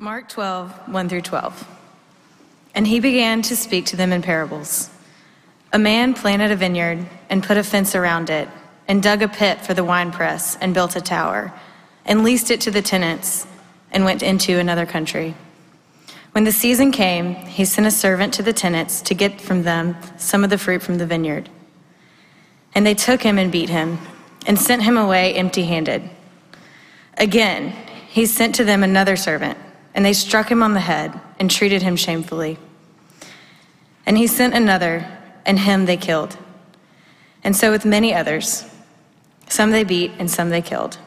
Mark 12, 1 through 12. And he began to speak to them in parables. A man planted a vineyard and put a fence around it, and dug a pit for the winepress, and built a tower, and leased it to the tenants, and went into another country. When the season came, he sent a servant to the tenants to get from them some of the fruit from the vineyard. And they took him and beat him, and sent him away empty handed. Again, he sent to them another servant, and they struck him on the head and treated him shamefully. And he sent another, and him they killed. And so with many others. Some they beat, and some they killed.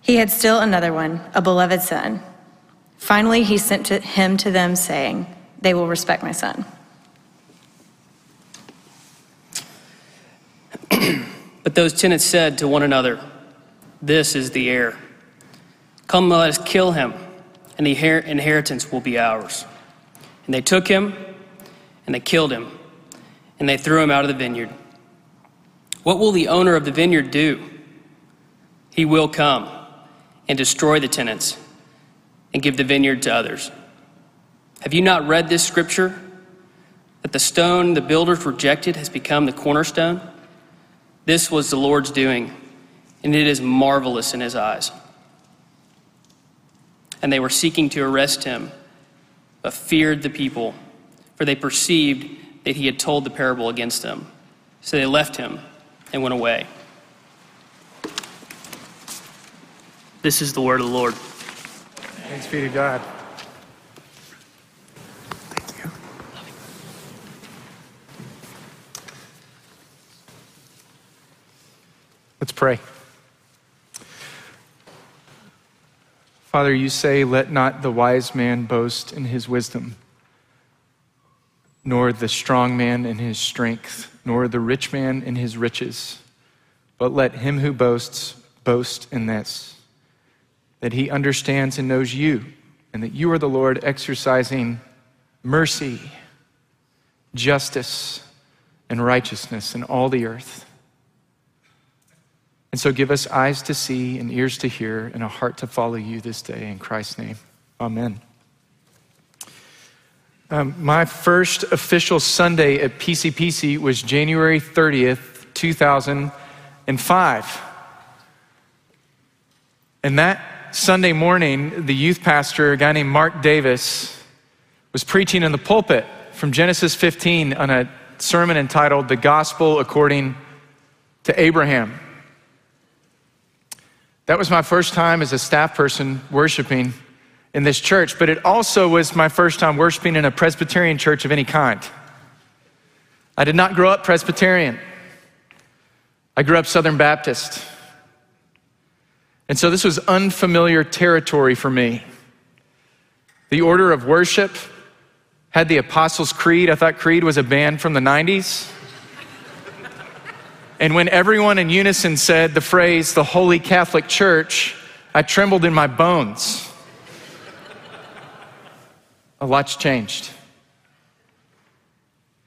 He had still another one, a beloved son. Finally, he sent to him to them, saying, They will respect my son. But those tenants said to one another, This is the heir. Come, let us kill him, and the inheritance will be ours. And they took him, and they killed him, and they threw him out of the vineyard. What will the owner of the vineyard do? He will come and destroy the tenants and give the vineyard to others. Have you not read this scripture? That the stone the builders rejected has become the cornerstone? This was the Lord's doing, and it is marvelous in his eyes. And they were seeking to arrest him, but feared the people, for they perceived that he had told the parable against them. So they left him and went away. This is the word of the Lord. Thanks be to God. Thank you. Let's pray. Father, you say, Let not the wise man boast in his wisdom, nor the strong man in his strength, nor the rich man in his riches, but let him who boasts boast in this that he understands and knows you, and that you are the Lord exercising mercy, justice, and righteousness in all the earth. And so give us eyes to see and ears to hear and a heart to follow you this day. In Christ's name, amen. Um, my first official Sunday at PCPC was January 30th, 2005. And that Sunday morning, the youth pastor, a guy named Mark Davis, was preaching in the pulpit from Genesis 15 on a sermon entitled The Gospel According to Abraham. That was my first time as a staff person worshiping in this church, but it also was my first time worshiping in a Presbyterian church of any kind. I did not grow up Presbyterian, I grew up Southern Baptist. And so this was unfamiliar territory for me. The order of worship had the Apostles' Creed. I thought Creed was a band from the 90s. And when everyone in unison said the phrase, the Holy Catholic Church, I trembled in my bones. A lot's changed.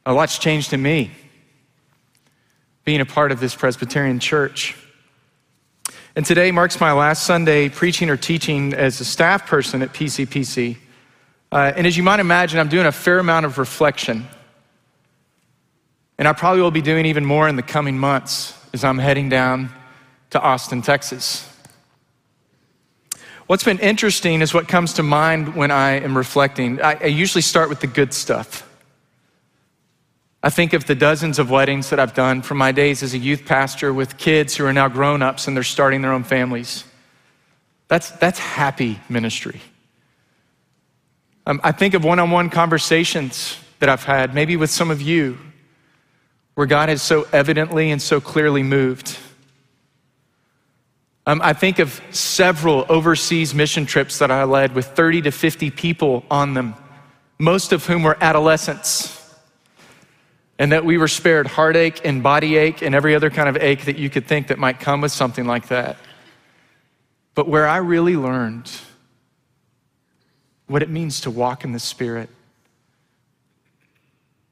A lot's changed in me being a part of this Presbyterian church. And today marks my last Sunday preaching or teaching as a staff person at PCPC. Uh, and as you might imagine, I'm doing a fair amount of reflection. And I probably will be doing even more in the coming months as I'm heading down to Austin, Texas. What's been interesting is what comes to mind when I am reflecting. I, I usually start with the good stuff. I think of the dozens of weddings that I've done from my days as a youth pastor with kids who are now grown ups and they're starting their own families. That's, that's happy ministry. Um, I think of one on one conversations that I've had, maybe with some of you, where God has so evidently and so clearly moved. Um, I think of several overseas mission trips that I led with 30 to 50 people on them, most of whom were adolescents and that we were spared heartache and body ache and every other kind of ache that you could think that might come with something like that. But where I really learned what it means to walk in the Spirit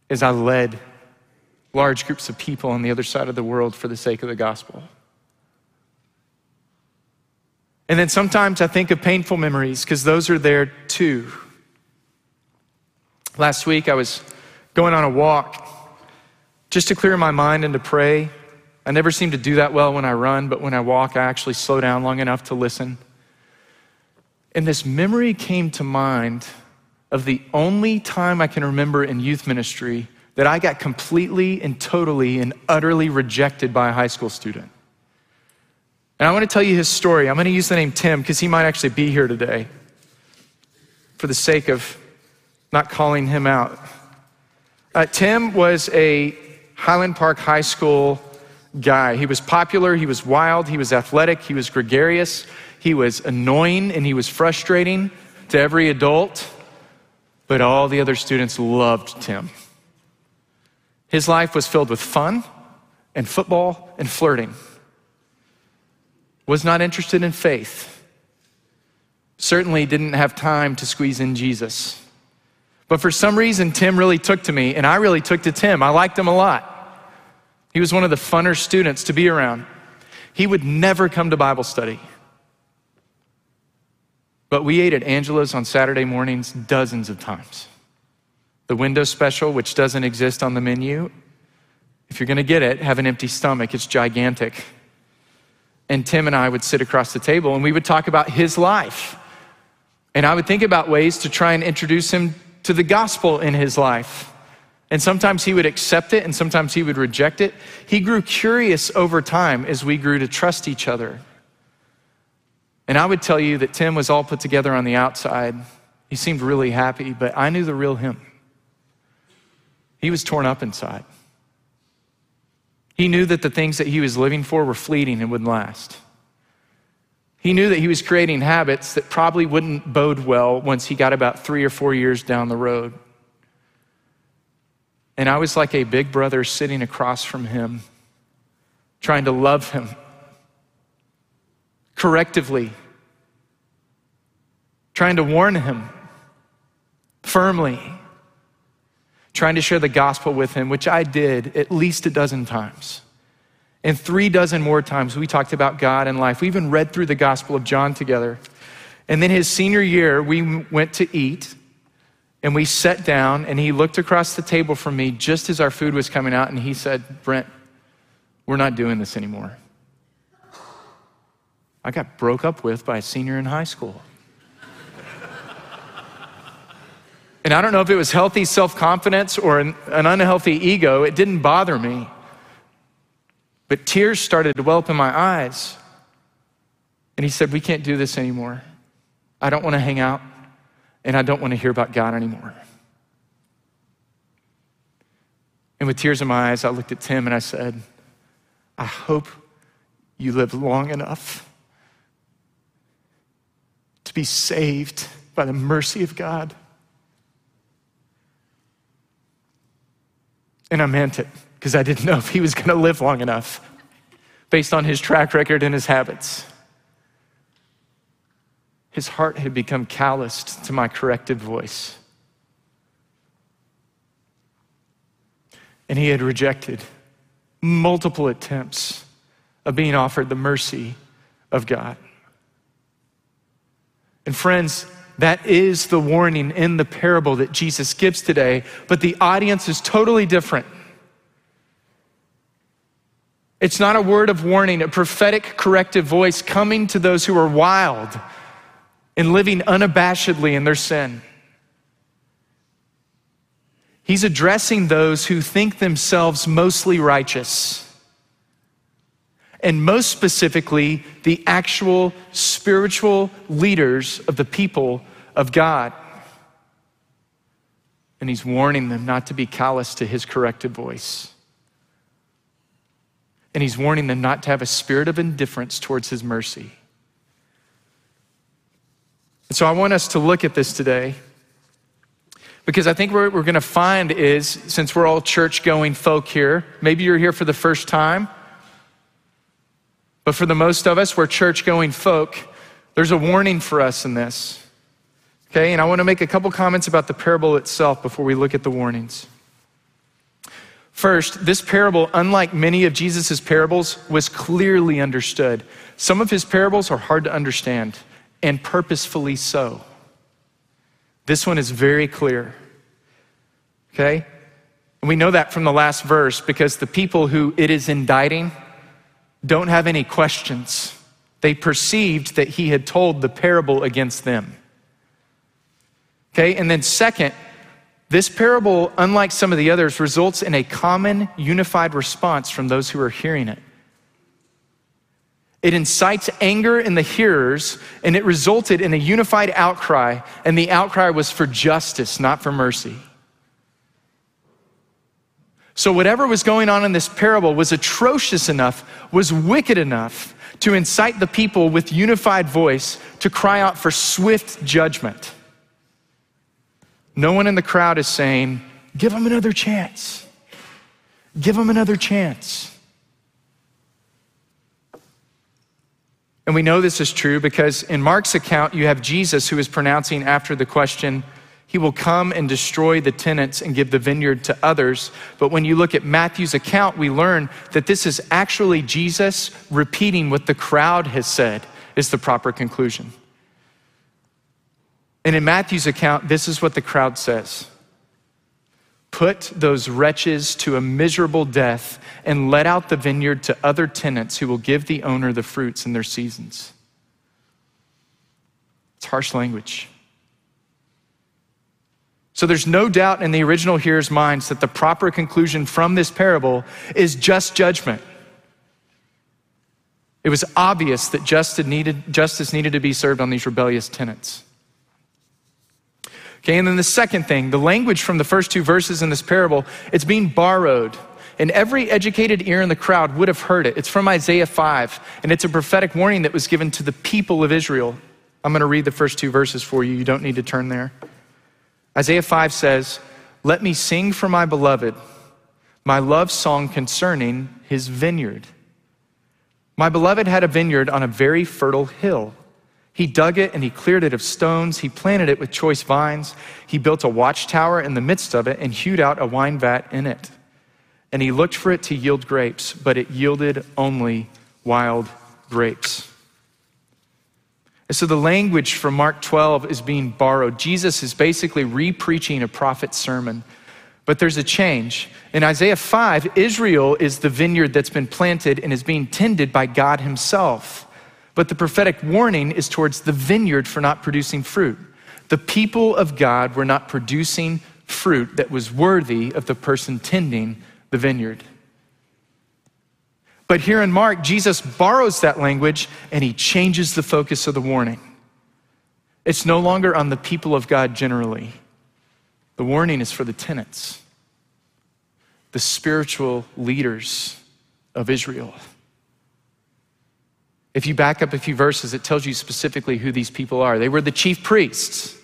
is I led large groups of people on the other side of the world for the sake of the gospel. And then sometimes I think of painful memories because those are there too. Last week I was going on a walk just to clear my mind and to pray. I never seem to do that well when I run, but when I walk, I actually slow down long enough to listen. And this memory came to mind of the only time I can remember in youth ministry that I got completely and totally and utterly rejected by a high school student. And I want to tell you his story. I'm going to use the name Tim because he might actually be here today for the sake of not calling him out. Uh, Tim was a Highland Park High School guy. He was popular, he was wild, he was athletic, he was gregarious, he was annoying, and he was frustrating to every adult. But all the other students loved Tim. His life was filled with fun and football and flirting. Was not interested in faith. Certainly didn't have time to squeeze in Jesus. But for some reason, Tim really took to me, and I really took to Tim. I liked him a lot. He was one of the funner students to be around. He would never come to Bible study. But we ate at Angela's on Saturday mornings dozens of times. The window special, which doesn't exist on the menu, if you're going to get it, have an empty stomach. It's gigantic. And Tim and I would sit across the table and we would talk about his life. And I would think about ways to try and introduce him to the gospel in his life. And sometimes he would accept it and sometimes he would reject it. He grew curious over time as we grew to trust each other. And I would tell you that Tim was all put together on the outside. He seemed really happy, but I knew the real him. He was torn up inside. He knew that the things that he was living for were fleeting and wouldn't last. He knew that he was creating habits that probably wouldn't bode well once he got about three or four years down the road. And I was like a big brother sitting across from him, trying to love him correctively, trying to warn him firmly, trying to share the gospel with him, which I did at least a dozen times. And three dozen more times we talked about God and life. We even read through the Gospel of John together. And then his senior year, we went to eat and we sat down and he looked across the table from me just as our food was coming out and he said, Brent, we're not doing this anymore. I got broke up with by a senior in high school. And I don't know if it was healthy self confidence or an, an, unhealthy ego, it didn't bother me. But tears started to well up in my eyes. And he said, We can't do this anymore. I don't want to hang out, and I don't want to hear about God anymore. And with tears in my eyes, I looked at Tim and I said, I hope you live long enough to be saved by the mercy of God. And I meant it because I didn't know if he was going to live long enough based on his track record and his habits. His heart had become calloused to my corrective voice. And he had rejected multiple attempts of being offered the mercy of God. And friends, that is the warning in the parable that Jesus gives today, but the audience is totally different. It's not a word of warning, a prophetic corrective voice coming to those who are wild and living unabashedly in their sin. He's addressing those who think themselves mostly righteous and most specifically, the actual spiritual leaders of the people of God. And he's warning them not to be callous to his corrected voice. And he's warning them not to have a spirit of indifference towards his mercy. And so I want us to look at this today because I think what we're going to find is since we're all church going folk here, maybe you're here for the first time but for the most of us, we're church going folk. There's a warning for us in this. Okay, and I want to make a couple comments about the parable itself before we look at the warnings. First, this parable, unlike many of Jesus' parables, was clearly understood. Some of his parables are hard to understand, and purposefully so. This one is very clear. Okay? And we know that from the last verse because the people who it is indicting don't have any questions. They perceived that he had told the parable against them. Okay? And then, second, this parable, unlike some of the others, results in a common, unified response from those who are hearing it. It incites anger in the hearers, and it resulted in a unified outcry, and the outcry was for justice, not for mercy. So, whatever was going on in this parable was atrocious enough, was wicked enough to incite the people with unified voice to cry out for swift judgment. No one in the crowd is saying, Give him another chance. Give him another chance. And we know this is true because in Mark's account, you have Jesus who is pronouncing after the question, He will come and destroy the tenants and give the vineyard to others. But when you look at Matthew's account, we learn that this is actually Jesus repeating what the crowd has said is the proper conclusion. And in Matthew's account, this is what the crowd says Put those wretches to a miserable death and let out the vineyard to other tenants who will give the owner the fruits in their seasons. It's harsh language. So there's no doubt in the original hearer's minds that the proper conclusion from this parable is just judgment. It was obvious that justice needed, justice needed to be served on these rebellious tenants. Okay, and then the second thing, the language from the first two verses in this parable, it's being borrowed. And every educated ear in the crowd would have heard it. It's from Isaiah 5, and it's a prophetic warning that was given to the people of Israel. I'm going to read the first two verses for you. You don't need to turn there. Isaiah 5 says, Let me sing for my beloved my love song concerning his vineyard. My beloved had a vineyard on a very fertile hill. He dug it and he cleared it of stones. He planted it with choice vines. He built a watchtower in the midst of it and hewed out a wine vat in it. And he looked for it to yield grapes, but it yielded only wild grapes. And so the language from Mark 12 is being borrowed. Jesus is basically re-preaching a prophet's sermon. But there's a change. In Isaiah 5, Israel is the vineyard that's been planted and is being tended by God Himself. But the prophetic warning is towards the vineyard for not producing fruit. The people of God were not producing fruit that was worthy of the person tending the vineyard. But here in Mark, Jesus borrows that language and he changes the focus of the warning. It's no longer on the people of God generally. The warning is for the tenants, the spiritual leaders of Israel. If you back up a few verses, it tells you specifically who these people are. They were the chief priests.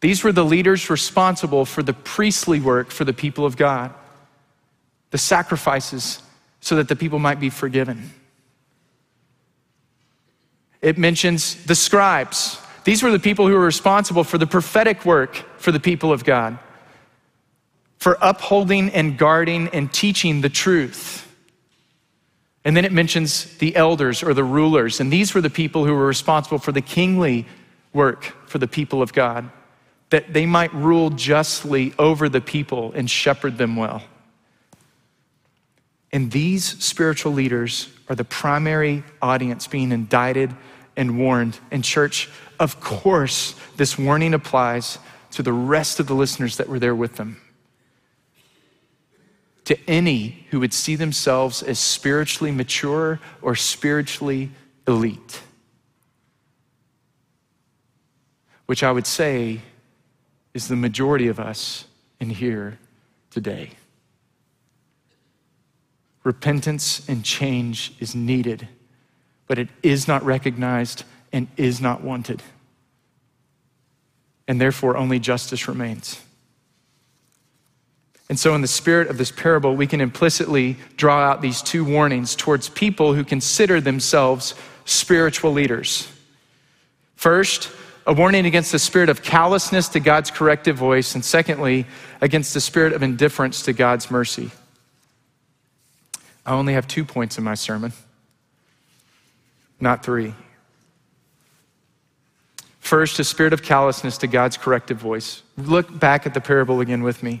These were the leaders responsible for the priestly work for the people of God, the sacrifices so that the people might be forgiven. It mentions the scribes. These were the people who were responsible for the prophetic work for the people of God, for upholding and guarding and teaching the truth. And then it mentions the elders or the rulers. And these were the people who were responsible for the kingly work for the people of God, that they might rule justly over the people and shepherd them well. And these spiritual leaders are the primary audience being indicted and warned. In church, of course, this warning applies to the rest of the listeners that were there with them to any who would see themselves as spiritually mature or spiritually elite. Which I would say is the majority of us in here today. Repentance and change is needed, but it is not recognized and is not wanted. And therefore, only justice remains. And so, in the spirit of this parable, we can implicitly draw out these two warnings towards people who consider themselves spiritual leaders. First, a warning against the spirit of callousness to God's corrective voice, and secondly, against the spirit of indifference to God's mercy. I only have two points in my sermon, not three. First, a spirit of callousness to God's corrective voice. Look back at the parable again with me.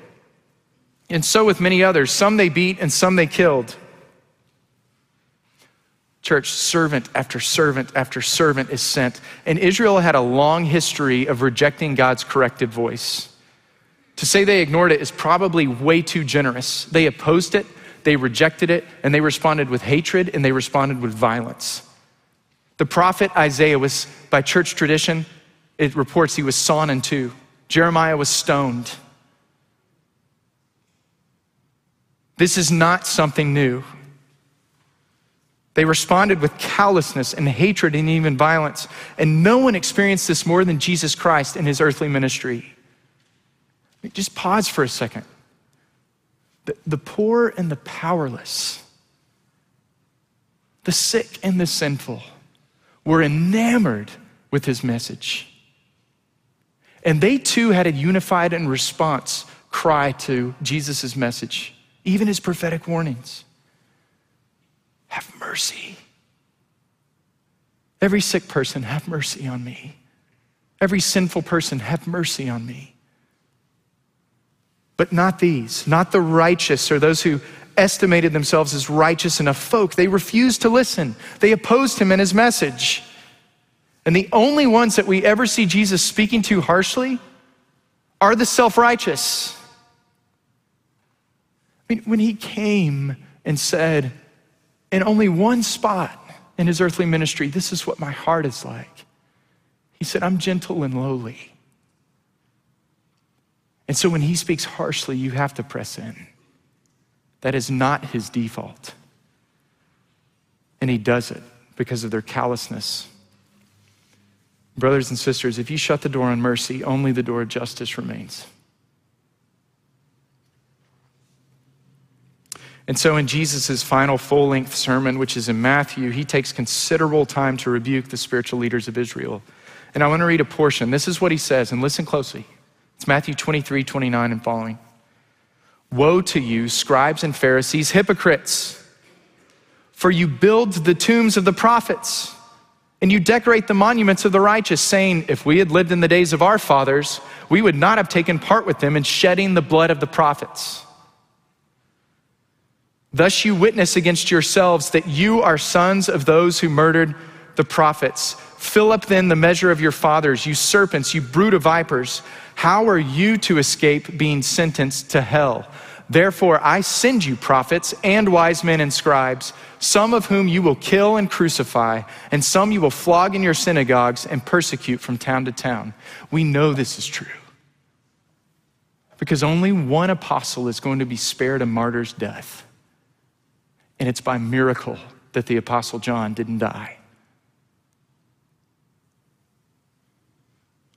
And so with many others, some they beat and some they killed. Church, servant after servant after servant is sent. And Israel had a long history of rejecting God's corrective voice. To say they ignored it is probably way too generous. They opposed it, they rejected it, and they responded with hatred and they responded with violence. The prophet Isaiah was, by church tradition, it reports he was sawn in two. Jeremiah was stoned. This is not something new. They responded with callousness and hatred and even violence. And no one experienced this more than Jesus Christ in his earthly ministry. Just pause for a second. The, the poor and the powerless, the sick and the sinful were enamored with his message. And they too had a unified and response cry to Jesus' message even his prophetic warnings. Have mercy. Every sick person, have mercy on me. Every sinful person, have mercy on me. But not these, not the righteous or those who estimated themselves as righteous enough folk. They refused to listen, they opposed him and his message. And the only ones that we ever see Jesus speaking to harshly are the self righteous when he came and said, in only one spot in his earthly ministry, this is what my heart is like. He said, I'm gentle and lowly. And so when he speaks harshly, you have to press in. That is not his default. And he does it because of their callousness. Brothers and sisters, if you shut the door on mercy, only the door of justice remains. And so, in Jesus' final full length sermon, which is in Matthew, he takes considerable time to rebuke the spiritual leaders of Israel. And I want to read a portion. This is what he says, and listen closely. It's Matthew 23, 29, and following. Woe to you, scribes and Pharisees, hypocrites! For you build the tombs of the prophets, and you decorate the monuments of the righteous, saying, If we had lived in the days of our fathers, we would not have taken part with them in shedding the blood of the prophets. Thus you witness against yourselves that you are sons of those who murdered the prophets. Fill up then the measure of your fathers, you serpents, you brood of vipers. How are you to escape being sentenced to hell? Therefore, I send you prophets and wise men and scribes, some of whom you will kill and crucify, and some you will flog in your synagogues and persecute from town to town. We know this is true. Because only one apostle is going to be spared a martyr's death. And it's by miracle that the Apostle John didn't die.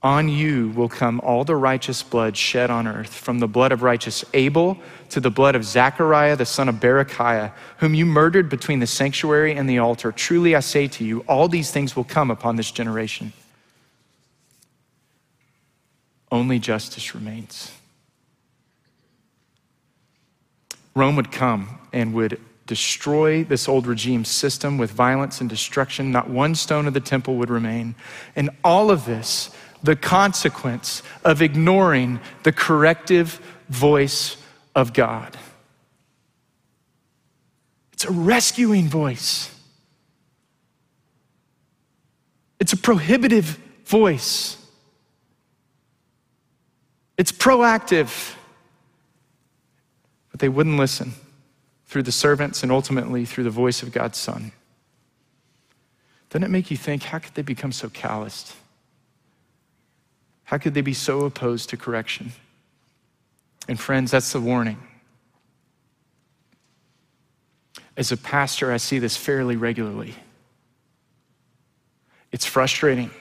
On you will come all the righteous blood shed on earth, from the blood of righteous Abel to the blood of Zechariah, the son of Berechiah, whom you murdered between the sanctuary and the altar. Truly I say to you, all these things will come upon this generation. Only justice remains. Rome would come and would destroy this old regime system with violence and destruction. Not one stone of the temple would remain. And all of this, the consequence of ignoring the corrective voice of God. It's a rescuing voice. It's a prohibitive voice. It's proactive. But they wouldn't listen through the servants, and ultimately through the voice of God's Son. Doesn't it make you think, how could they become so calloused? How could they be so opposed to correction? And friends, that's the warning. As a pastor, I see this fairly regularly. It's frustrating.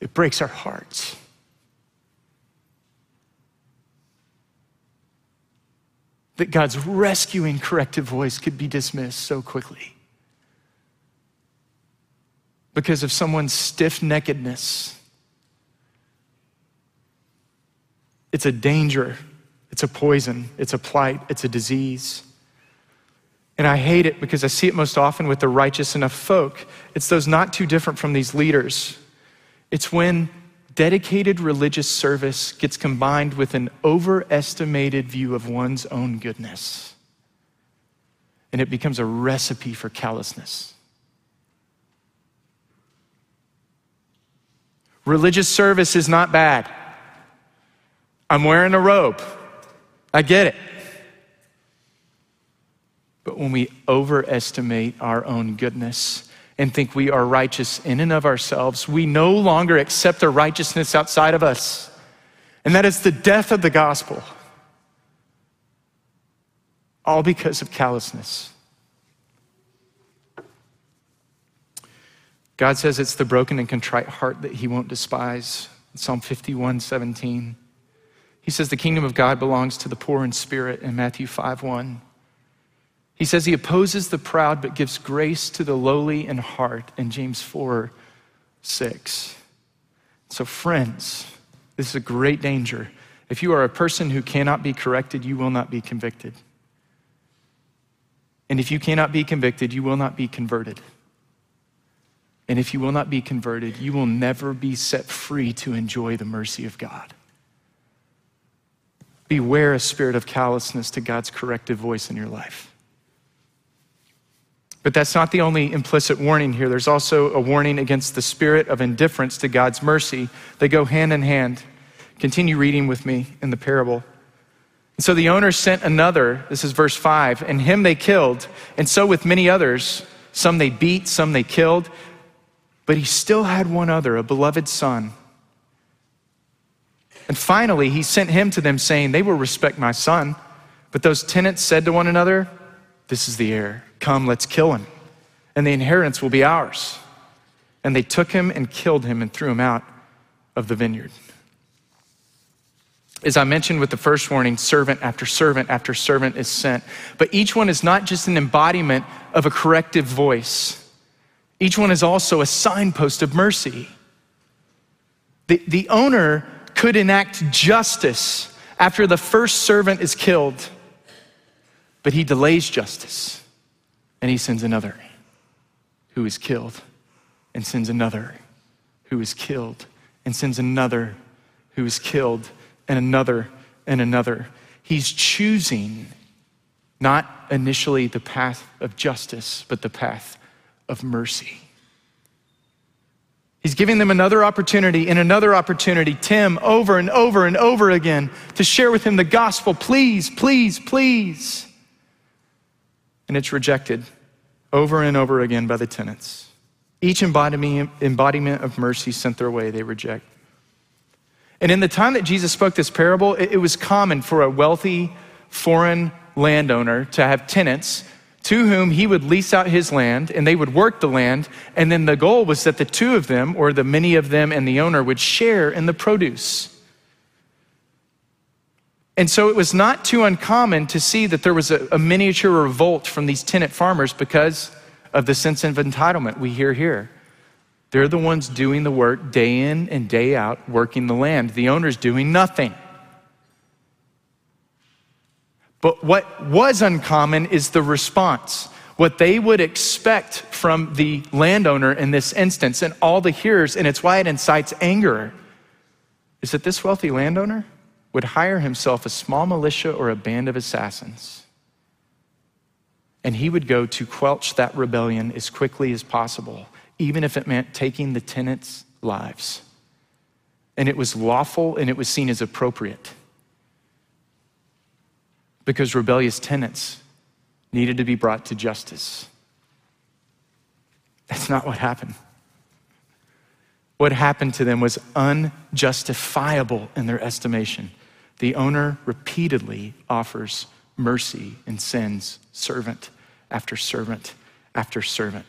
It breaks our hearts. That God's rescuing corrective voice could be dismissed so quickly because of someone's stiff neckedness. It's a danger, it's a poison, it's a plight, it's a disease. And I hate it because I see it most often with the righteous enough folk. It's those not too different from these leaders. It's when dedicated religious service gets combined with an overestimated view of one's own goodness. And it becomes a recipe for callousness. Religious service is not bad. I'm wearing a robe. I get it. But when we overestimate our own goodness and think we are righteous in and of ourselves, we no longer accept the righteousness outside of us. And that is the death of the gospel. All because of callousness. God says it's the broken and contrite heart that he won't despise. Psalm 51 17. He says the kingdom of God belongs to the poor in spirit in Matthew 5 1. He says he opposes the proud but gives grace to the lowly in heart in James 4 6. So, friends, this is a great danger. If you are a person who cannot be corrected, you will not be convicted. And if you cannot be convicted, you will not be converted. And if you will not be converted, you will never be set free to enjoy the mercy of God. Beware a spirit of callousness to God's corrective voice in your life. But that's not the only implicit warning here. There's also a warning against the spirit of indifference to God's mercy. They go hand in hand. Continue reading with me in the parable. And so the owner sent another, this is verse 5, and him they killed, and so with many others. Some they beat, some they killed. But he still had one other, a beloved son. And finally, he sent him to them, saying, They will respect my son. But those tenants said to one another, This is the heir. Come, let's kill him, and the inheritance will be ours. And they took him and killed him and threw him out of the vineyard. As I mentioned with the first warning, servant after servant after servant is sent. But each one is not just an embodiment of a corrective voice. Each one is also a signpost of mercy. The, the owner could enact justice after the first servant is killed, but he delays justice and he sends another who is killed, and sends another who is killed, and sends another who is killed, and another and another. He's choosing not initially the path of justice, but the path of mercy. He's giving them another opportunity and another opportunity, Tim, over and over and over again, to share with him the gospel. Please, please, please. And it's rejected over and over again by the tenants. Each embodiment of mercy sent their way, they reject. And in the time that Jesus spoke this parable, it was common for a wealthy foreign landowner to have tenants to whom he would lease out his land and they would work the land. And then the goal was that the two of them, or the many of them and the owner, would share in the produce. And so it was not too uncommon to see that there was a, a miniature revolt from these tenant farmers because of the sense of entitlement we hear here. They're the ones doing the work day in and day out, working the land. The owner's doing nothing. But what was uncommon is the response. What they would expect from the landowner in this instance and all the hearers, and it's why it incites anger, is that this wealthy landowner would hire himself a small militia or a band of assassins. And he would go to quelch that rebellion as quickly as possible, even if it meant taking the tenants' lives. And it was lawful and it was seen as appropriate because rebellious tenants needed to be brought to justice. That's not what happened. What happened to them was unjustifiable in their estimation. The owner repeatedly offers mercy and sends servant after servant after servant.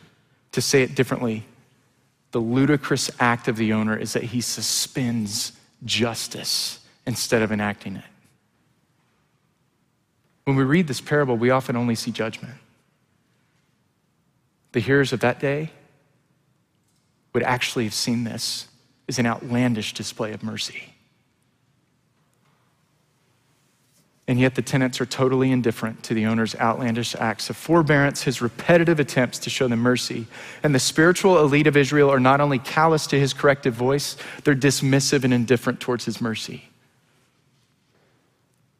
To say it differently, the ludicrous act of the owner is that he suspends justice instead of enacting it. When we read this parable, we often only see judgment. The hearers of that day would actually have seen this as an outlandish display of mercy. And yet the tenants are totally indifferent to the owner's outlandish acts of forbearance, his repetitive attempts to show them mercy. And the spiritual elite of Israel are not only callous to his corrective voice, they're dismissive and indifferent towards his mercy.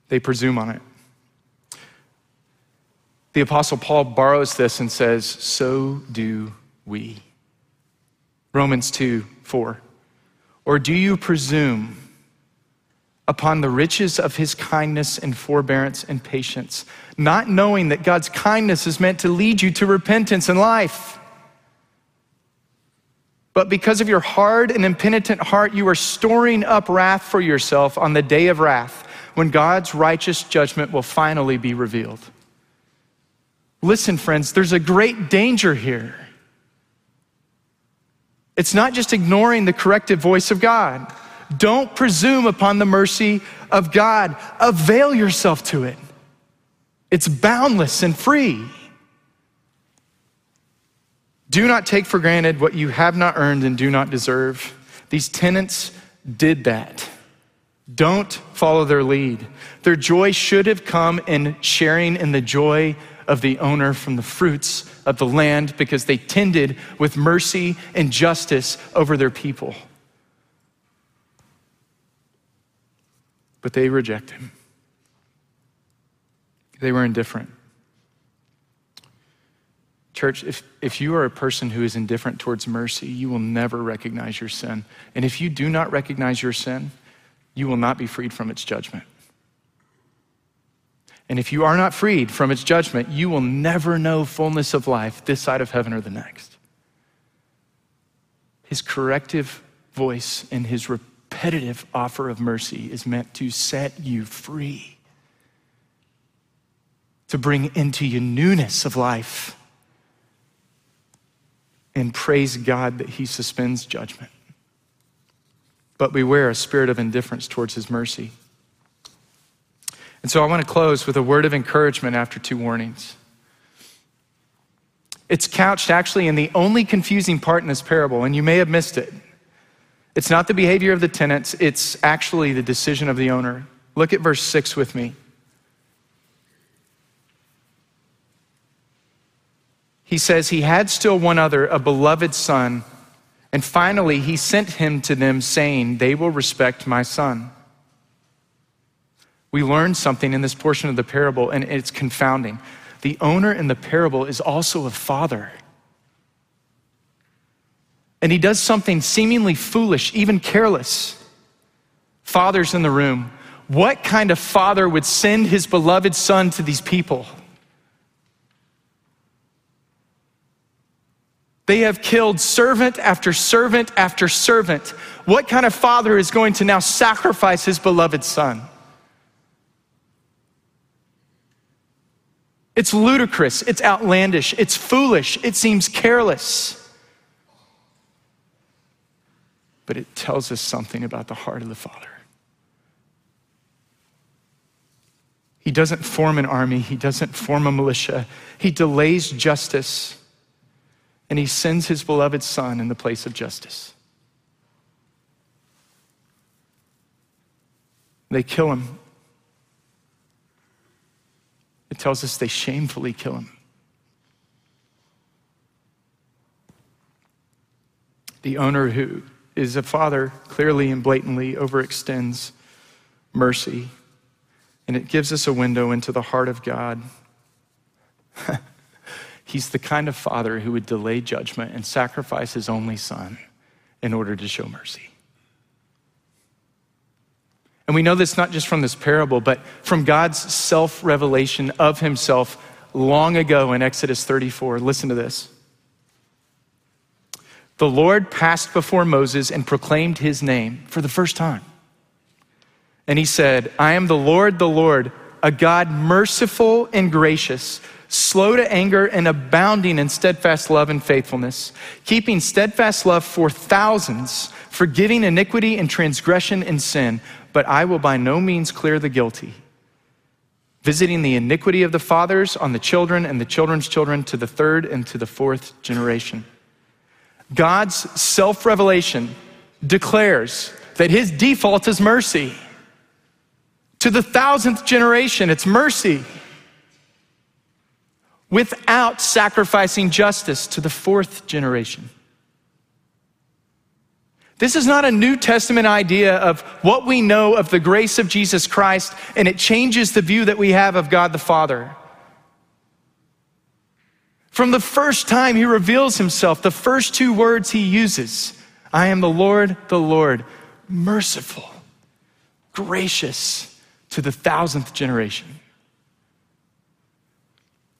They presume on it. The Apostle Paul borrows this and says, So do we. Romans 2 4. Or do you presume? Upon the riches of his kindness and forbearance and patience, not knowing that God's kindness is meant to lead you to repentance and life. But because of your hard and impenitent heart, you are storing up wrath for yourself on the day of wrath, when God's righteous judgment will finally be revealed. Listen, friends, there's a great danger here. It's not just ignoring the corrective voice of God. Don't presume upon the mercy of God. Avail yourself to it. It's boundless and free. Do not take for granted what you have not earned and do not deserve. These tenants did that. Don't follow their lead. Their joy should have come in sharing in the joy of the owner from the fruits of the land because they tended with mercy and justice over their people. But they reject him. They were indifferent. Church, if, if you are a person who is indifferent towards mercy, you will never recognize your sin. And if you do not recognize your sin, you will not be freed from its judgment. And if you are not freed from its judgment, you will never know fullness of life this side of heaven or the next. His corrective voice and his repetitive offer of mercy is meant to set you free, to bring into you newness of life. And praise God that He suspends judgment. But beware a spirit of indifference towards His mercy. And so I want to close with a word of encouragement after two warnings. It's couched actually in the only confusing part in this parable, and you may have missed it. It's not the behavior of the tenants, it's actually the decision of the owner. Look at verse 6 with me. He says, He had still one other, a beloved son, and finally he sent him to them, saying, They will respect my son. We learn something in this portion of the parable, and it's confounding. The owner in the parable is also a father and he does something seemingly foolish, even careless. Fathers in the room, what kind of father would send his beloved son to these people? They have killed servant after servant after servant. What kind of father is going to now sacrifice his beloved son? It's ludicrous, it's outlandish, it's foolish, it seems careless. But it tells us something about the heart of the Father. He doesn't form an army, he doesn't form a militia. He delays justice, and he sends his beloved Son in the place of justice. They kill him. It tells us they shamefully kill him. The owner who is a father clearly and blatantly overextends mercy, and it gives us a window into the heart of God. He's the kind of father who would delay judgment and sacrifice his only son in order to show mercy. And we know this not just from this parable, but from God's self revelation of himself long ago in Exodus 34. Listen to this. The Lord passed before Moses and proclaimed his name for the first time. And he said, I am the Lord, the Lord, a God merciful and gracious, slow to anger and abounding in steadfast love and faithfulness, keeping steadfast love for thousands, forgiving iniquity and transgression and sin. But I will by no means clear the guilty, visiting the iniquity of the fathers on the children and the children's children to the third and to the fourth generation. God's self revelation declares that his default is mercy. To the thousandth generation, it's mercy. Without sacrificing justice to the fourth generation. This is not a New Testament idea of what we know of the grace of Jesus Christ, and it changes the view that we have of God the Father. From the first time he reveals himself, the first two words he uses I am the Lord, the Lord, merciful, gracious to the thousandth generation.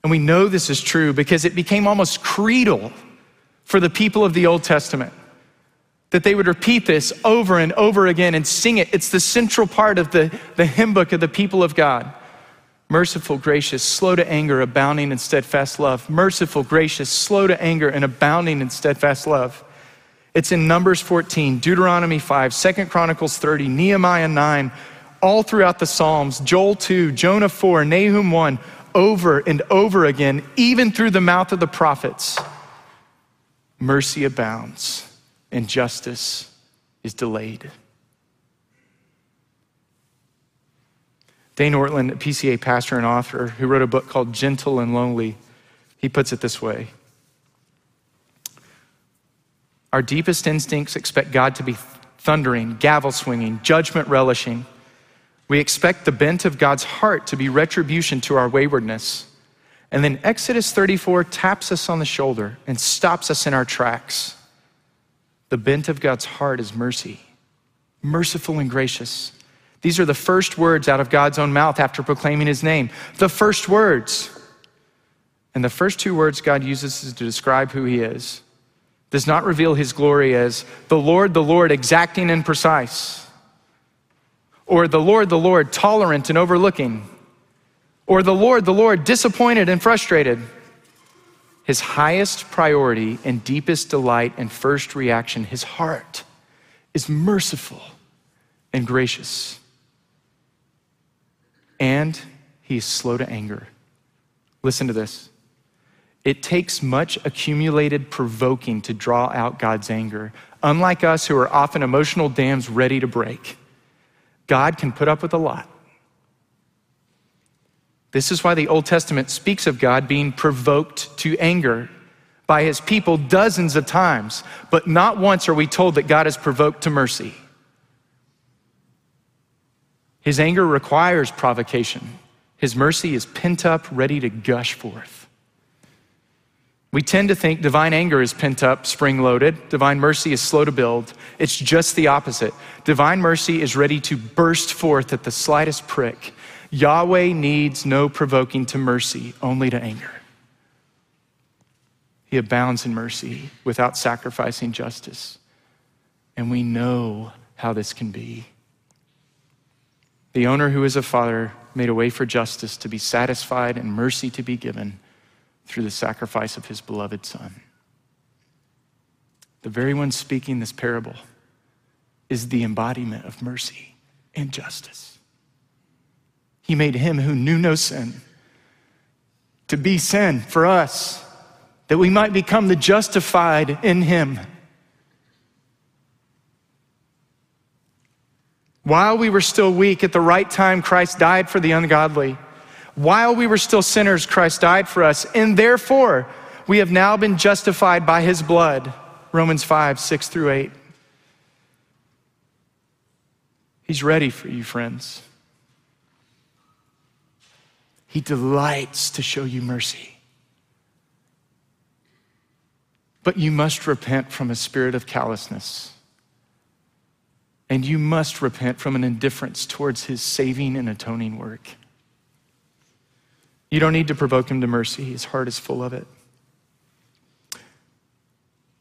And we know this is true because it became almost creedal for the people of the Old Testament that they would repeat this over and over again and sing it. It's the central part of the, the hymn book of the people of God merciful, gracious, slow to anger, abounding in steadfast love. Merciful, gracious, slow to anger, and abounding in steadfast love. It's in Numbers 14, Deuteronomy 5, 2 Chronicles 30, Nehemiah 9, all throughout the Psalms, Joel 2, Jonah 4, Nahum 1, over and over again, even through the mouth of the prophets. Mercy abounds and justice is delayed. Dane Ortlund, a PCA pastor and author who wrote a book called Gentle and Lowly, he puts it this way Our deepest instincts expect God to be thundering, gavel swinging, judgment relishing. We expect the bent of God's heart to be retribution to our waywardness. And then Exodus 34 taps us on the shoulder and stops us in our tracks. The bent of God's heart is mercy, merciful and gracious. These are the first words out of God's own mouth after proclaiming his name. The first words. And the first two words God uses is to describe who he is does not reveal his glory as the Lord, the Lord, exacting and precise, or the Lord, the Lord, tolerant and overlooking, or the Lord, the Lord, disappointed and frustrated. His highest priority and deepest delight and first reaction, his heart, is merciful and gracious and he is slow to anger. Listen to this. It takes much accumulated provoking to draw out God's anger. Unlike us, who are often emotional dams ready to break, God can put up with a lot. This is why the Old Testament speaks of God being provoked to anger by his people dozens of times, but not once are we told that God is provoked to mercy. His anger requires provocation. His mercy is pent up, ready to gush forth. We tend to think divine anger is pent up, spring loaded. Divine mercy is slow to build. It's just the opposite. Divine mercy is ready to burst forth at the slightest prick. Yahweh needs no provoking to mercy, only to anger. He abounds in mercy without sacrificing justice. And we know how this can be. The owner who is a father made a way for justice to be satisfied and mercy to be given through the sacrifice of his beloved son. The very one speaking this parable is the embodiment of mercy and justice. He made him who knew no sin to be sin for us, that we might become the justified in him. While we were still weak, at the right time, Christ died for the ungodly. While we were still sinners, Christ died for us. And therefore, we have now been justified by his blood. Romans 5, 6 through 8. He's ready for you, friends. He delights to show you mercy. But you must repent from a spirit of callousness. And you must repent from an indifference towards his saving and atoning work. You don't need to provoke him to mercy, his heart is full of it.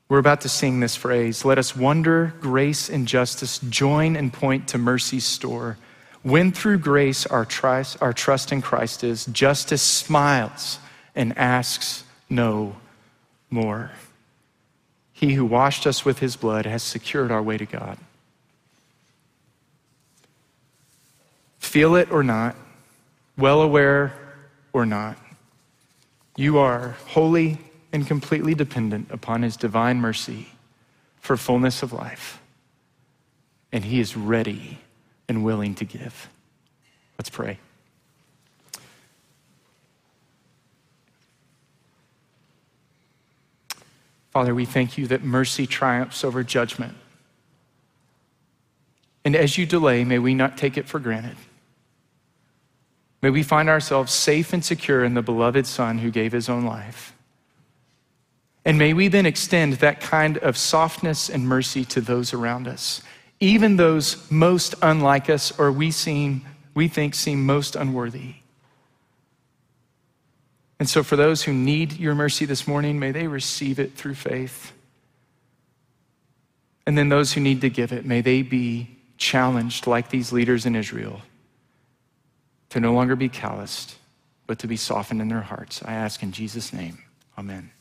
We're about to sing this phrase Let us wonder, grace, and justice join and point to mercy's store. When through grace our trust, our trust in Christ is, justice smiles and asks no more. He who washed us with his blood has secured our way to God. Feel it or not, well aware or not, you are wholly and completely dependent upon his divine mercy for fullness of life. And he is ready and willing to give. Let's pray. Father, we thank you that mercy triumphs over judgment. And as you delay, may we not take it for granted. May we find ourselves safe and secure in the beloved Son who gave his own life. And may we then extend that kind of softness and mercy to those around us, even those most unlike us or we seem we think seem most unworthy. And so for those who need your mercy this morning, may they receive it through faith. And then those who need to give it, may they be challenged like these leaders in Israel to no longer be calloused, but to be softened in their hearts. I ask in Jesus' name. Amen.